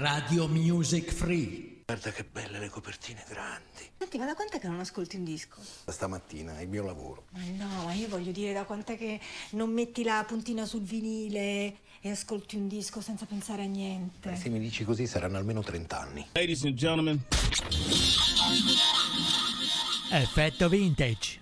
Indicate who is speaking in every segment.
Speaker 1: Radio Music Free.
Speaker 2: Guarda che belle le copertine grandi.
Speaker 3: Senti, ma da quant'è che non ascolti un disco?
Speaker 2: Da stamattina è il mio lavoro.
Speaker 3: Ma no, ma io voglio dire da quant'è che non metti la puntina sul vinile e ascolti un disco senza pensare a niente.
Speaker 2: Eh, se mi dici così saranno almeno 30 anni.
Speaker 4: Ladies and gentlemen.
Speaker 1: Effetto vintage.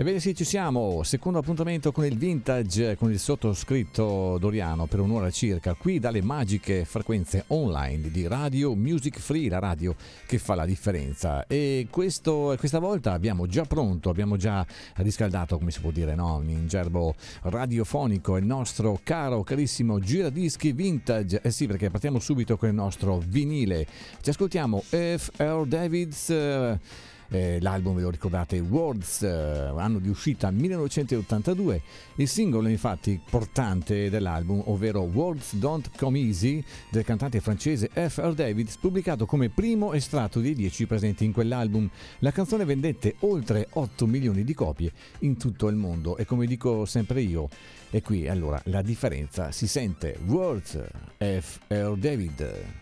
Speaker 5: Ebbene sì, ci siamo, secondo appuntamento con il vintage, con il sottoscritto Doriano per un'ora circa, qui dalle magiche frequenze online di Radio Music Free, la radio che fa la differenza. E questo, questa volta abbiamo già pronto, abbiamo già riscaldato, come si può dire, no? in gerbo radiofonico, il nostro caro, carissimo giradischi vintage. Eh sì, perché partiamo subito con il nostro vinile. Ci ascoltiamo F.R. Davids. Eh, eh, l'album ve lo ricordate Words, eh, anno di uscita 1982, il singolo infatti portante dell'album, ovvero Words Don't Come Easy del cantante francese F.R. Davids, pubblicato come primo estratto dei 10 presenti in quell'album. La canzone vendette oltre 8 milioni di copie in tutto il mondo e come dico sempre io, e qui allora la differenza si sente. Words F.R. David.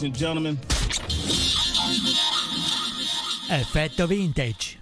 Speaker 4: Ladies and gentlemen.
Speaker 1: Effetto vintage.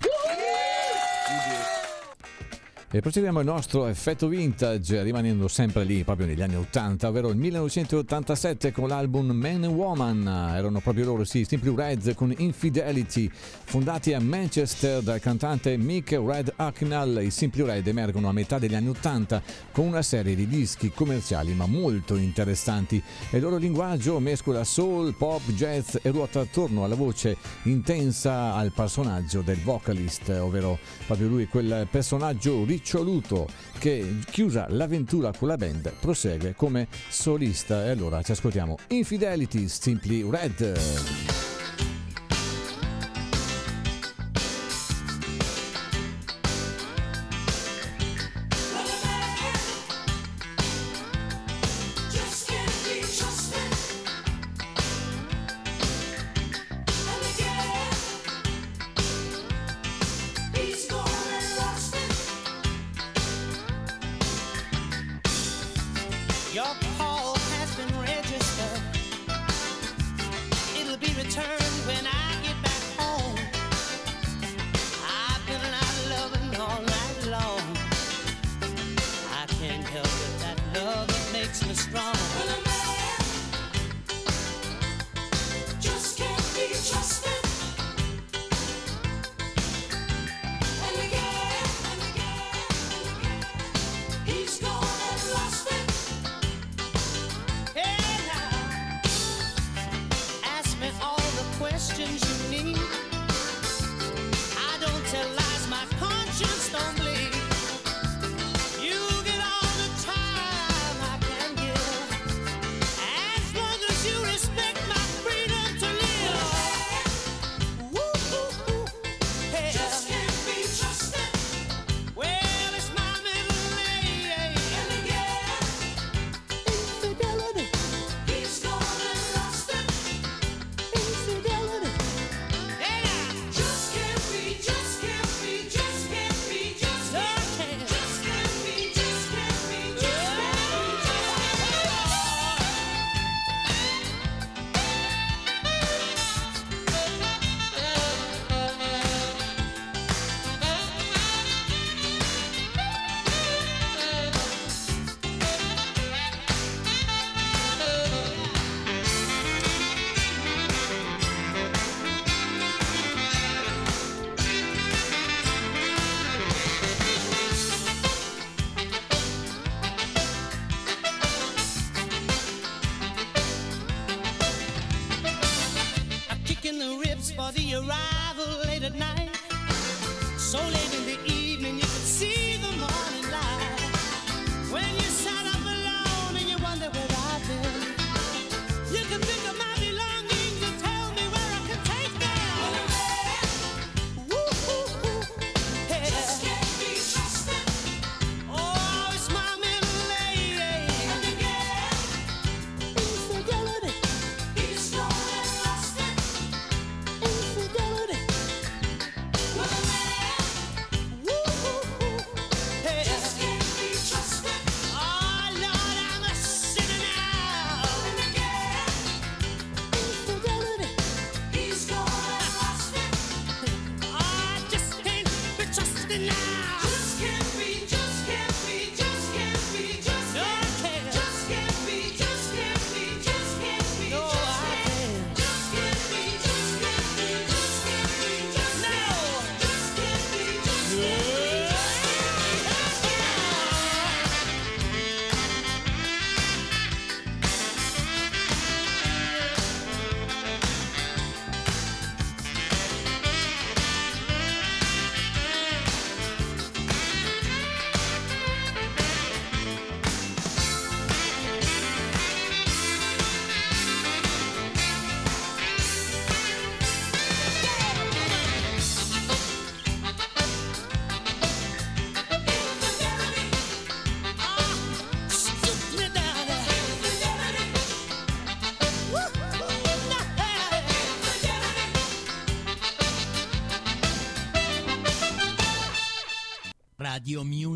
Speaker 6: E proseguiamo il nostro effetto vintage, rimanendo sempre lì, proprio negli anni 80, ovvero il 1987 con l'album Man and Woman. Erano proprio loro, sì, Simply Red con Infidelity, fondati a Manchester dal cantante Mick Red Hacknell. I Simply Red emergono a metà degli anni 80 con una serie di dischi commerciali ma molto interessanti. Il loro linguaggio mescola soul, pop, jazz e ruota attorno alla voce intensa al personaggio del vocalist, ovvero proprio lui, quel personaggio ricco Ciccioluto che chiusa l'avventura con la band prosegue come solista e allora ci ascoltiamo Infidelity Simply Red.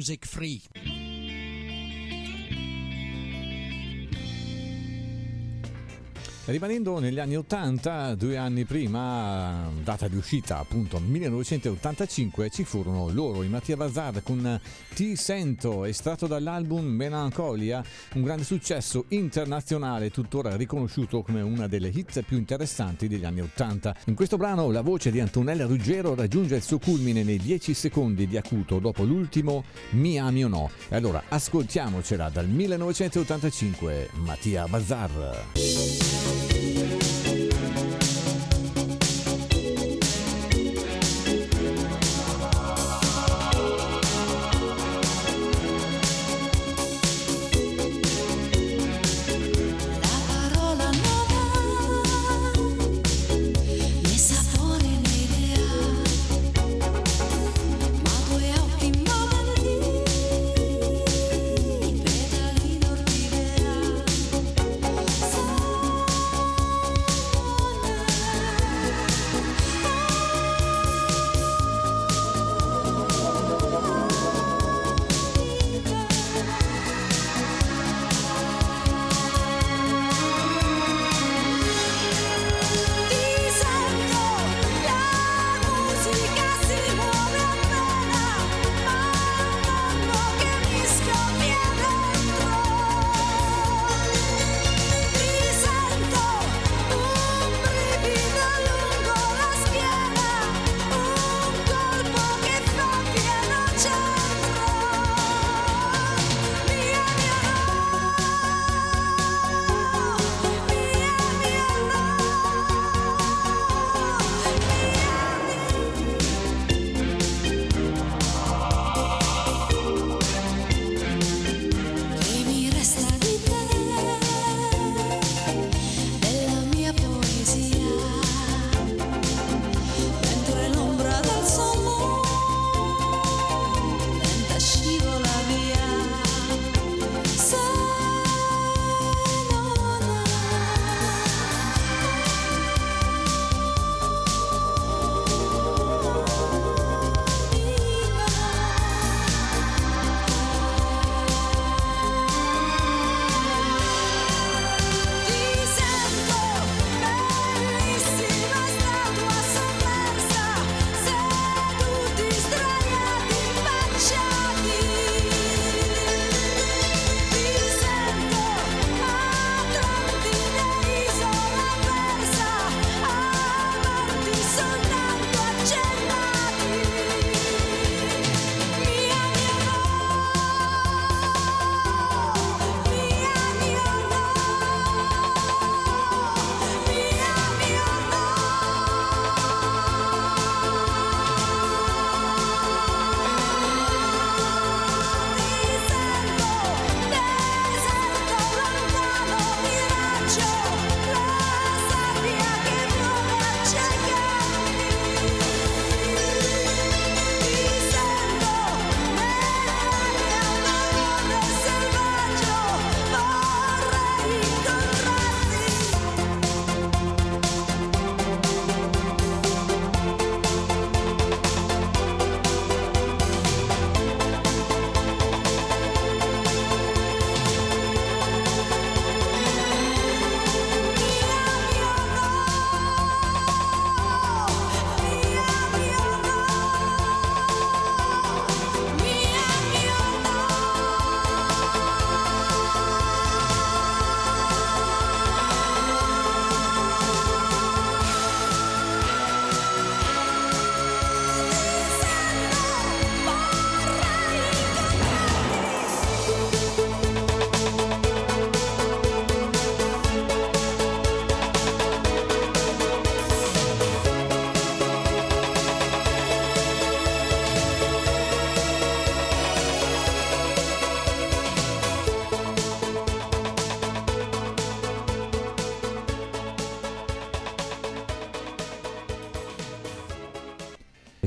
Speaker 1: music free.
Speaker 7: Rimanendo negli anni 80, due anni prima, data di uscita appunto 1985, ci furono loro, i Mattia Bazar con Ti Sento, estratto dall'album Melancolia, un grande successo internazionale, tuttora riconosciuto come una delle hit più interessanti degli anni 80. In questo brano la voce di Antonella Ruggero raggiunge il suo culmine nei 10 secondi di acuto dopo l'ultimo Mi ami o no. E allora ascoltiamocela dal 1985, Mattia Bazar.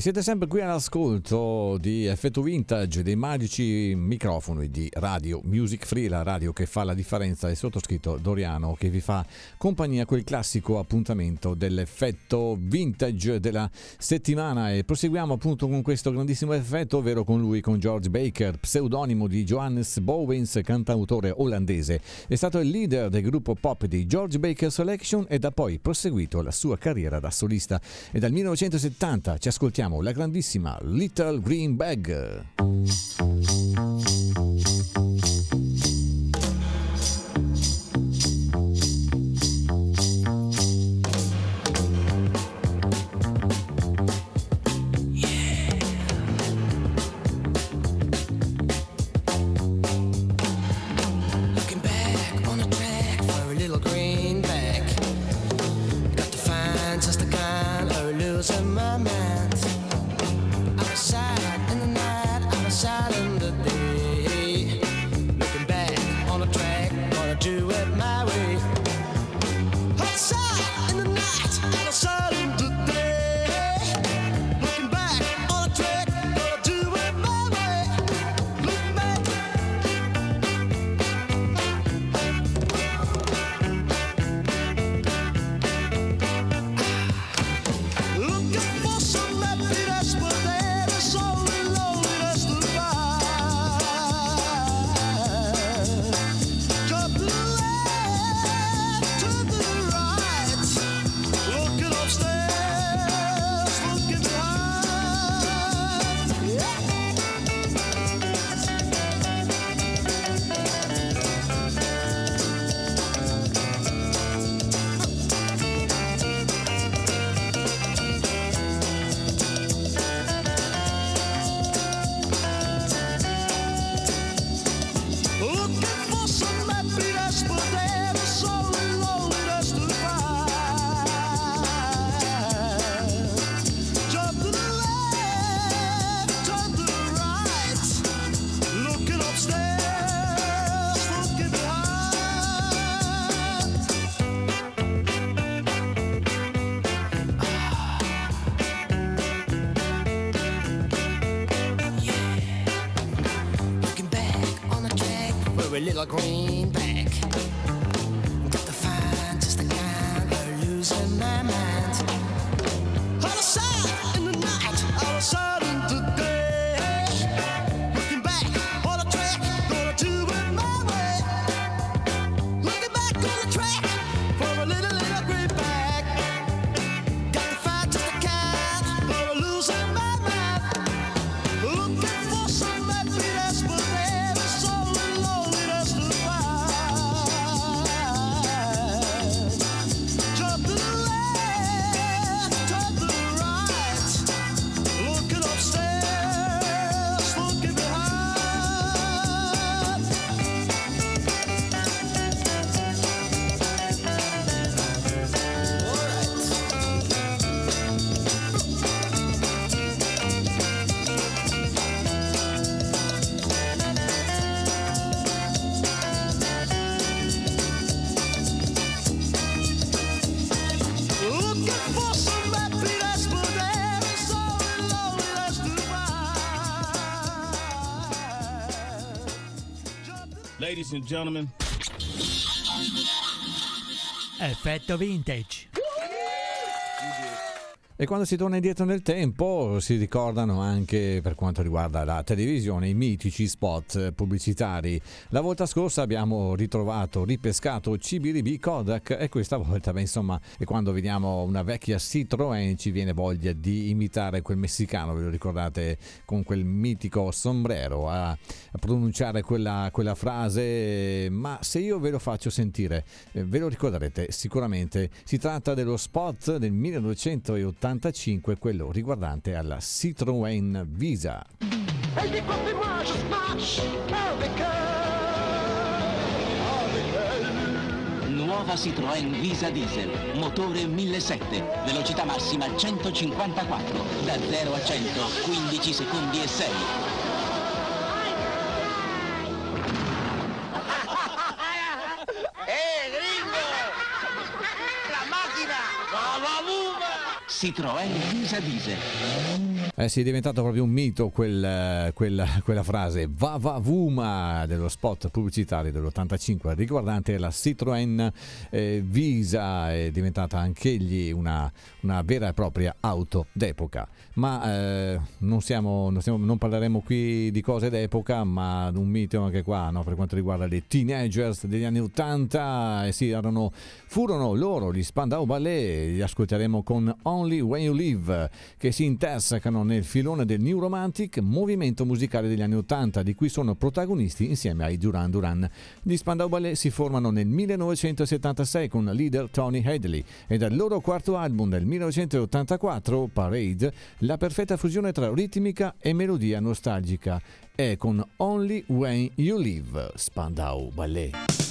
Speaker 7: Siete sempre qui all'ascolto di Effetto Vintage dei magici microfoni di Radio Music Free, la radio che fa la differenza, il sottoscritto Doriano che vi fa compagnia quel classico appuntamento dell'effetto vintage della settimana e proseguiamo appunto con questo grandissimo effetto, ovvero con lui, con George Baker, pseudonimo di Johannes Bowens, cantautore olandese. È stato il leader del gruppo pop di George Baker Selection ed ha poi proseguito la sua carriera da solista e dal 1970 ci ascoltiamo la grandissima Little Green Bag.
Speaker 4: Ladies and gentlemen,
Speaker 1: Effetto vintage.
Speaker 7: E quando si torna indietro nel tempo si ricordano anche per quanto riguarda la televisione i mitici spot pubblicitari. La volta scorsa abbiamo ritrovato, ripescato CBRB Kodak e questa volta, beh, insomma, è quando vediamo una vecchia Citroën ci viene voglia di imitare quel messicano, ve lo ricordate, con quel mitico sombrero a, pronunciare quella, quella frase, ma se io ve lo faccio sentire, eh, ve lo ricorderete sicuramente. Si tratta dello spot del 1985, quello riguardante alla Citroën Visa.
Speaker 8: Nuova Citroën Visa Diesel, motore 1007, velocità massima 154, da 0 a 100, 15 secondi e 6. Citroën Visa Diesel.
Speaker 7: Eh sì, è diventato proprio un mito quel- quella, quella frase Va va Vuma dello spot pubblicitario dell'85 riguardante la Citroën eh, Visa, è diventata anch'egli una, una vera e propria auto d'epoca. Ma eh, non, siamo, non, stiamo- non parleremo qui di cose d'epoca, ma un mito anche qua no? per quanto riguarda le teenagers degli anni 80. Eh sì, erano, furono loro gli Spandau Ballet, li ascolteremo con Only When You Live, che si intersecano nel filone del New Romantic, movimento musicale degli anni 80, di cui sono protagonisti insieme ai Duran Duran. Gli Spandau Ballet si formano nel 1976 con leader Tony Hadley e dal loro quarto album del 1984, Parade, la perfetta fusione tra ritmica e melodia nostalgica. È con Only When You Live, Spandau Ballet.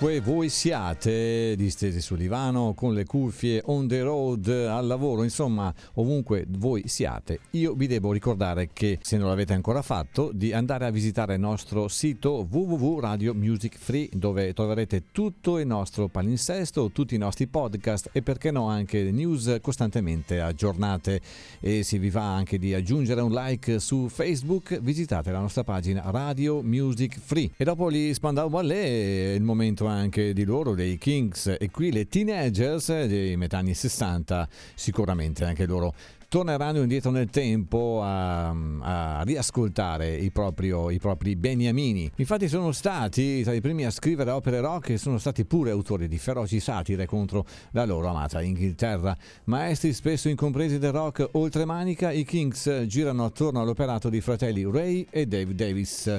Speaker 7: Ovunque voi siate, distesi sul divano, con le cuffie, on the road, al lavoro, insomma, ovunque voi siate, io vi devo ricordare che, se non l'avete ancora fatto, di andare a visitare il nostro sito www.radio Music Free, dove troverete tutto il nostro palinsesto, tutti i nostri podcast e perché no anche news costantemente aggiornate. E se vi va anche di aggiungere un like su Facebook, visitate la nostra pagina Radio Music Free. E dopo gli Spandau Ballet è il momento anche di loro, dei Kings. E qui le teenagers dei metà anni 60, sicuramente anche loro torneranno indietro nel tempo a, a riascoltare i, proprio- i propri beniamini. Infatti sono stati tra i primi a scrivere opere rock e sono stati pure autori di feroci satire contro la loro amata Inghilterra. Maestri spesso incompresi del rock oltremanica, i Kings girano attorno all'operato di fratelli Ray e Dave Davis.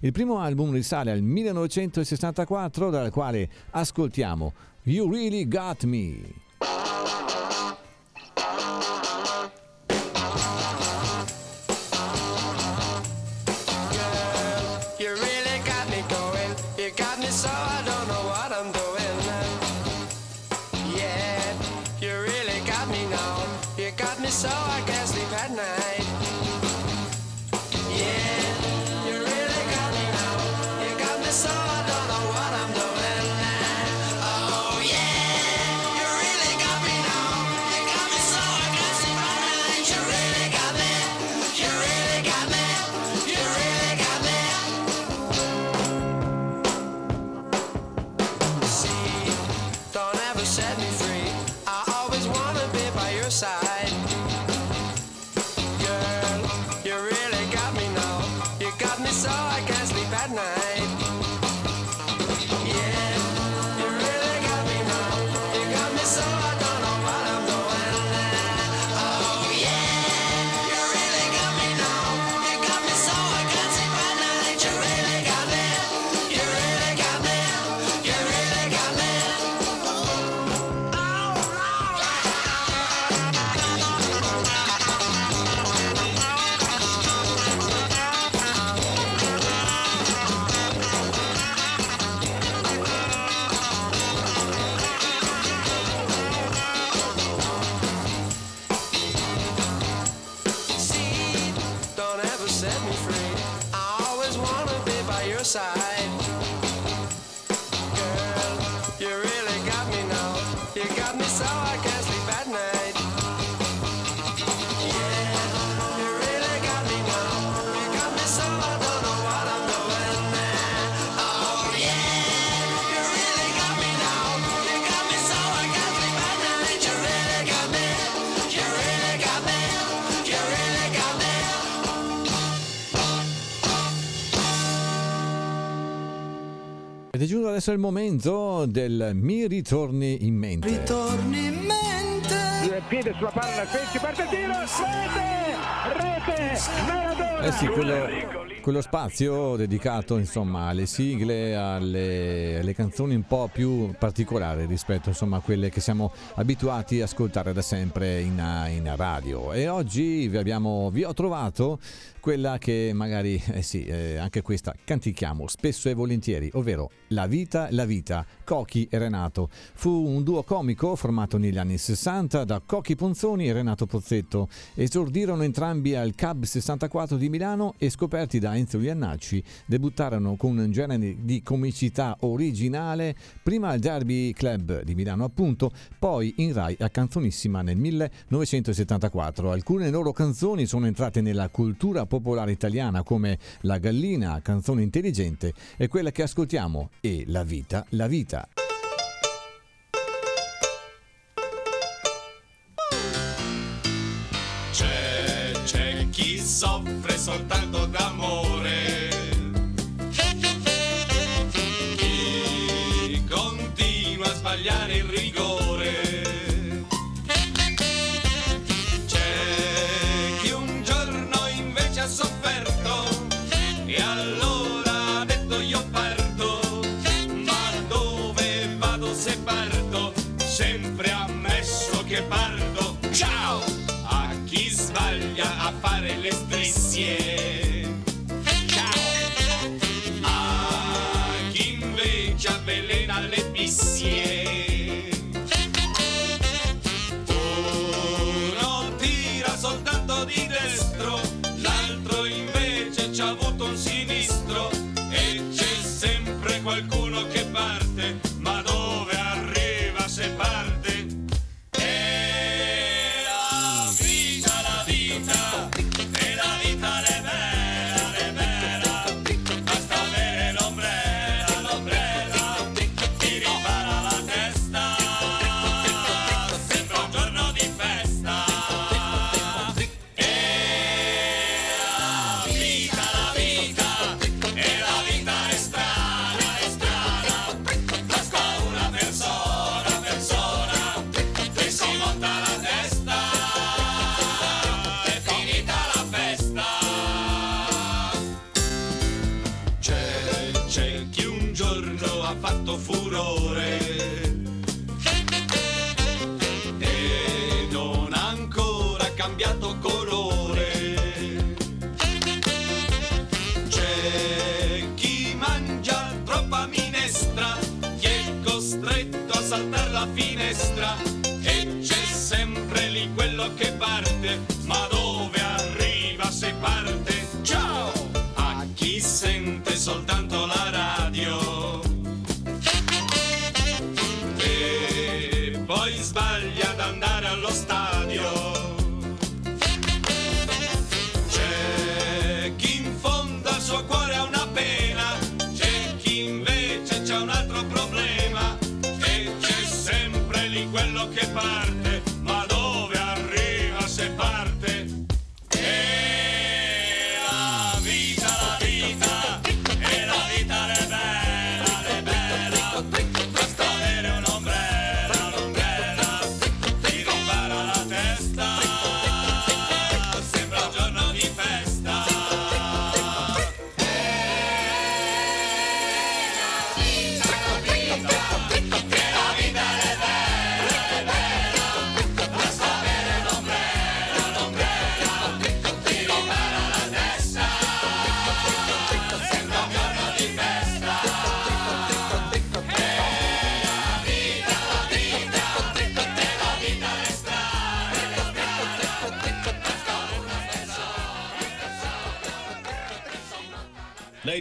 Speaker 7: Il primo album risale al 1964 dal quale ascoltiamo You Really Got Me. Ed è adesso il momento del mi ritorni in mente.
Speaker 9: Ritorni in mente.
Speaker 10: piede sulla palla, Pesci parte il tiro, rete, rete, Maradona.
Speaker 7: Eh sì, quello, quello spazio dedicato insomma alle sigle, alle, alle canzoni un po' più particolari rispetto insomma a quelle che siamo abituati a ascoltare da sempre in, in radio. E oggi vi, abbiamo, vi ho trovato quella che magari, eh sì, eh, anche questa cantichiamo spesso e volentieri, ovvero La vita, la vita, Cochi e Renato. Fu un duo comico formato negli anni 60 da Cochi Ponzoni e Renato Pozzetto. Esordirono entrambi al Cab 64 di Milano e scoperti da Enzo Liannacci, debuttarono con un genere di comicità originale, prima al Derby Club di Milano appunto, poi in Rai a Canzonissima nel 1974. Alcune loro canzoni sono entrate nella cultura popolare italiana come La gallina, canzone intelligente, e quella che ascoltiamo è La vita, la vita.
Speaker 11: Le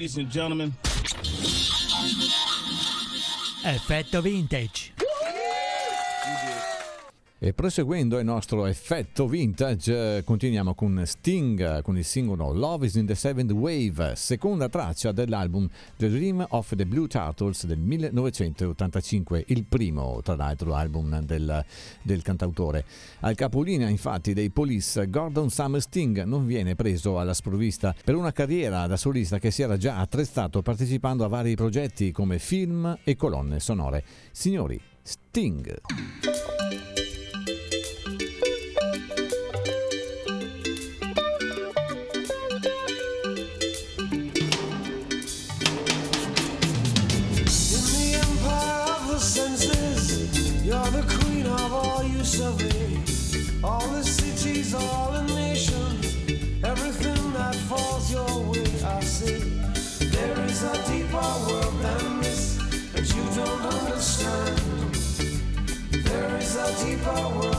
Speaker 4: Ladies and gentlemen.
Speaker 1: Effetto vintage.
Speaker 7: E proseguendo il nostro effetto vintage, continuiamo con Sting con il singolo Love is in the Seventh Wave, seconda traccia dell'album The Dream of the Blue Turtles del 1985, il primo tra l'altro album del, del cantautore. Al capolinea infatti dei Police, Gordon Summer Sting non viene preso alla sprovvista per una carriera da solista che si era già attrezzato partecipando a vari progetti come film e colonne sonore. Signori, Sting!
Speaker 9: deeper world.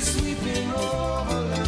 Speaker 9: sweeping over land.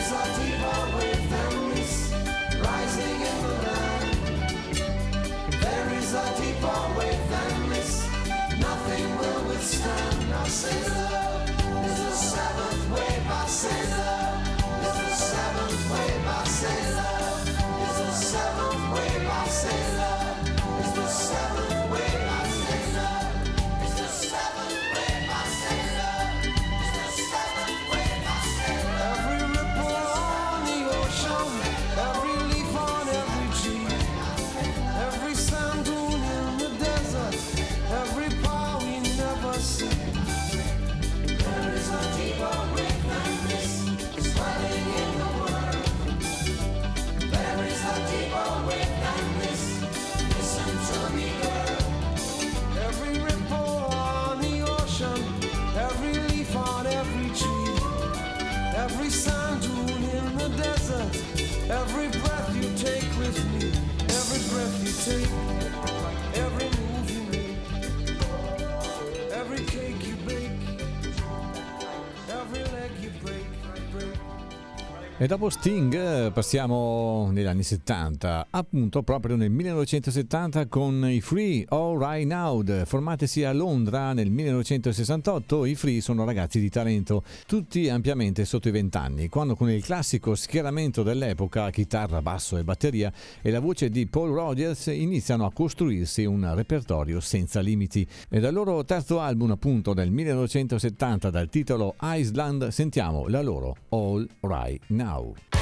Speaker 12: E dopo Sting eh, passiamo negli anni 70, appunto proprio nel 1970 con i Free All Right Now, formatesi a Londra nel 1968, i Free sono ragazzi di talento, tutti ampiamente sotto i 20 anni, quando con il classico schieramento dell'epoca, chitarra, basso e batteria e la voce di Paul Rogers iniziano a costruirsi un repertorio senza limiti. E dal loro terzo album appunto del 1970 dal titolo Iceland sentiamo la loro All Right Now.
Speaker 7: Jornal.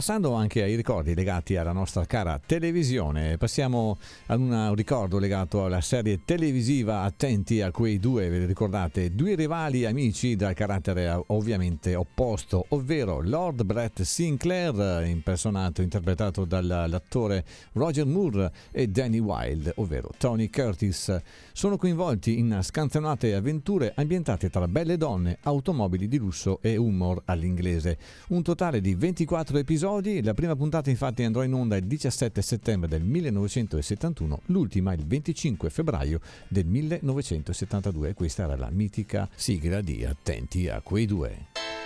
Speaker 7: Passando anche ai ricordi legati alla nostra cara televisione, passiamo ad un ricordo legato alla serie televisiva Attenti a quei due, ve li ricordate? Due rivali amici dal carattere ovviamente opposto, ovvero Lord Brett Sinclair, impersonato, interpretato dall'attore Roger Moore e Danny Wilde, ovvero Tony Curtis. Sono coinvolti in scanzonate avventure ambientate tra belle donne, automobili di lusso e humor all'inglese. Un totale di 24 episodi, la prima puntata infatti andrà in onda il 17 settembre del 1971, l'ultima il 25 febbraio del 1972 questa era la mitica sigla di Attenti a quei due.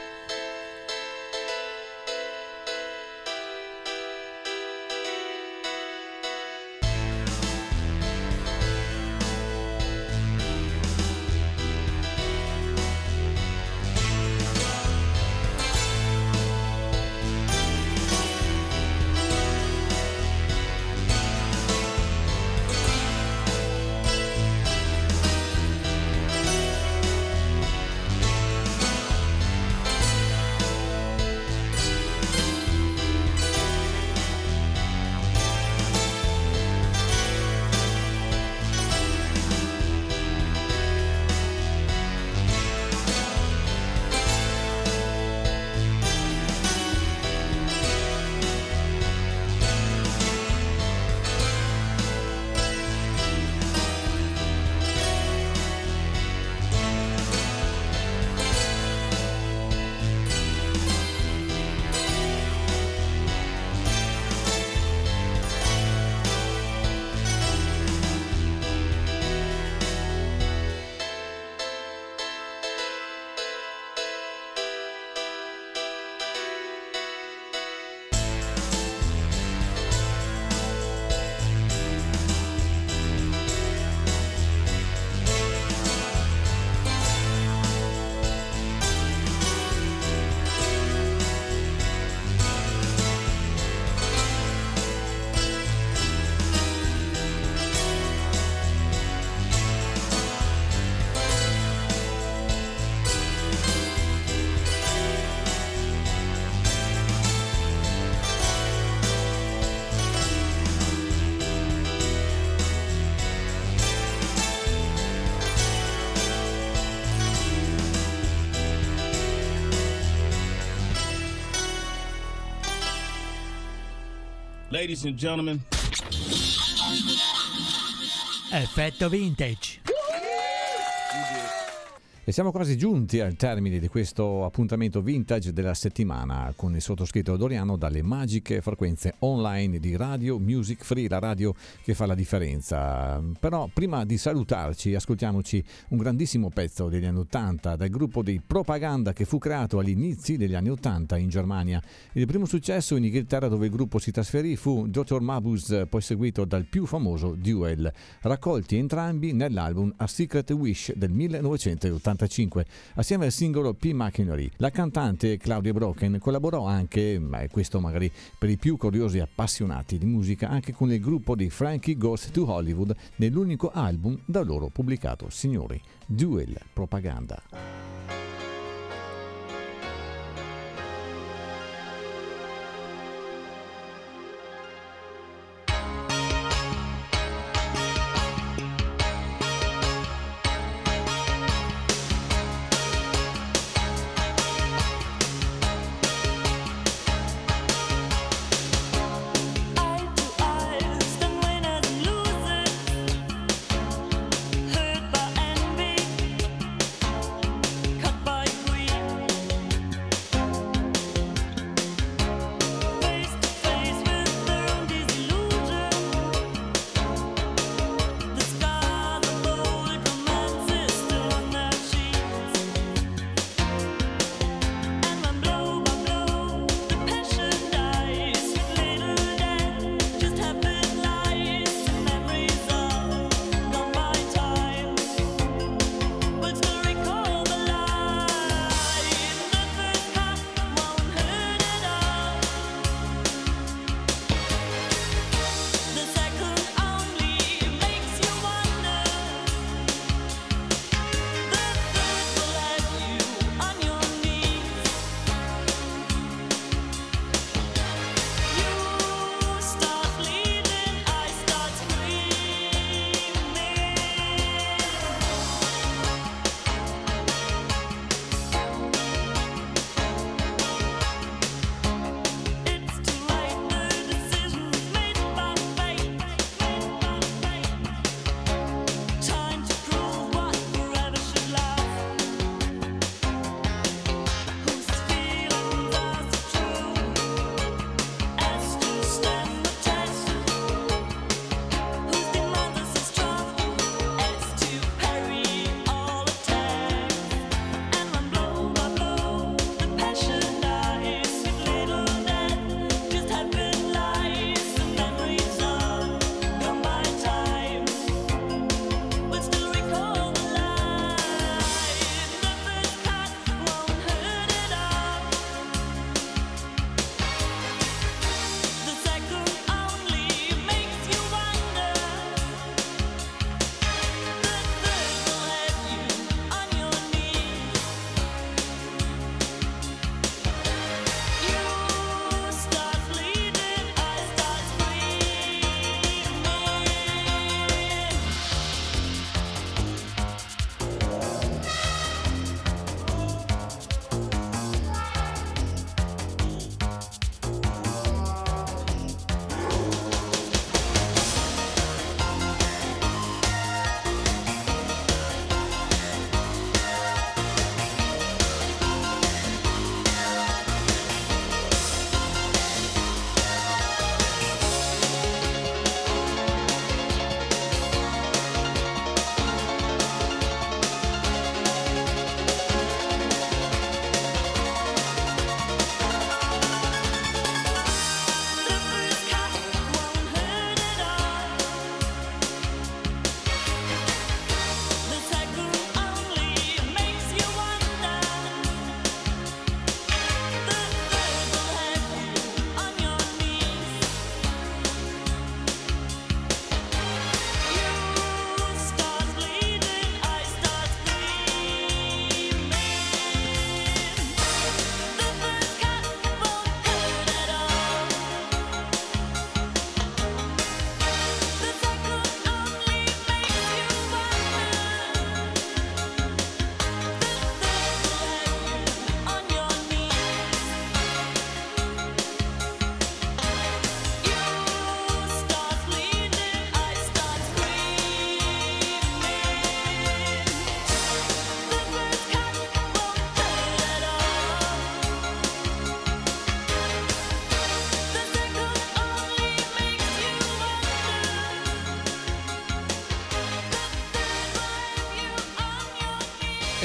Speaker 4: Ladies and gentlemen,
Speaker 1: Effetto vintage.
Speaker 7: E siamo quasi giunti al termine di questo appuntamento vintage della settimana con il sottoscritto Doriano dalle magiche frequenze online di Radio Music Free, la radio che fa la differenza. Però prima di salutarci ascoltiamoci un grandissimo pezzo degli anni 80 dal gruppo di Propaganda che fu creato agli inizi degli anni 80 in Germania. Il primo successo in Inghilterra dove il gruppo si trasferì fu Dr. Mabuse, poi seguito dal più famoso Duel, raccolti entrambi nell'album A Secret Wish del 1985 assieme al singolo P Machinery. La cantante Claudia Broken collaborò anche, ma è questo magari per i più curiosi appassionati di musica, anche con il gruppo di Frankie Goes to Hollywood nell'unico album da loro pubblicato, signori, Duel Propaganda.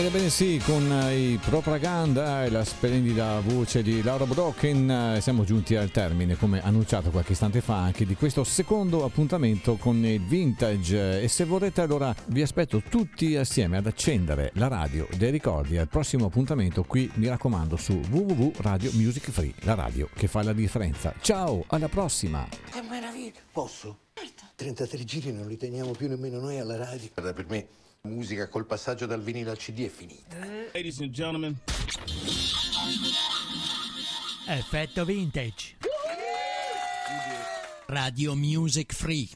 Speaker 7: Ebbene sì, con eh, i Propaganda e la splendida voce di Laura Brocken eh, siamo giunti al termine, come annunciato qualche istante fa, anche di questo secondo appuntamento con il Vintage. E se vorrete allora vi aspetto tutti assieme ad accendere la radio dei ricordi al prossimo appuntamento qui, mi raccomando, su www Radio Music Free, la radio che fa la differenza. Ciao, alla prossima!
Speaker 2: Che meraviglia! Posso? 33 giri non li teniamo più nemmeno noi alla radio. Guarda, per me musica col passaggio dal vinile al CD è finita.
Speaker 4: Ladies and gentlemen.
Speaker 1: Effetto vintage. Radio Music Free.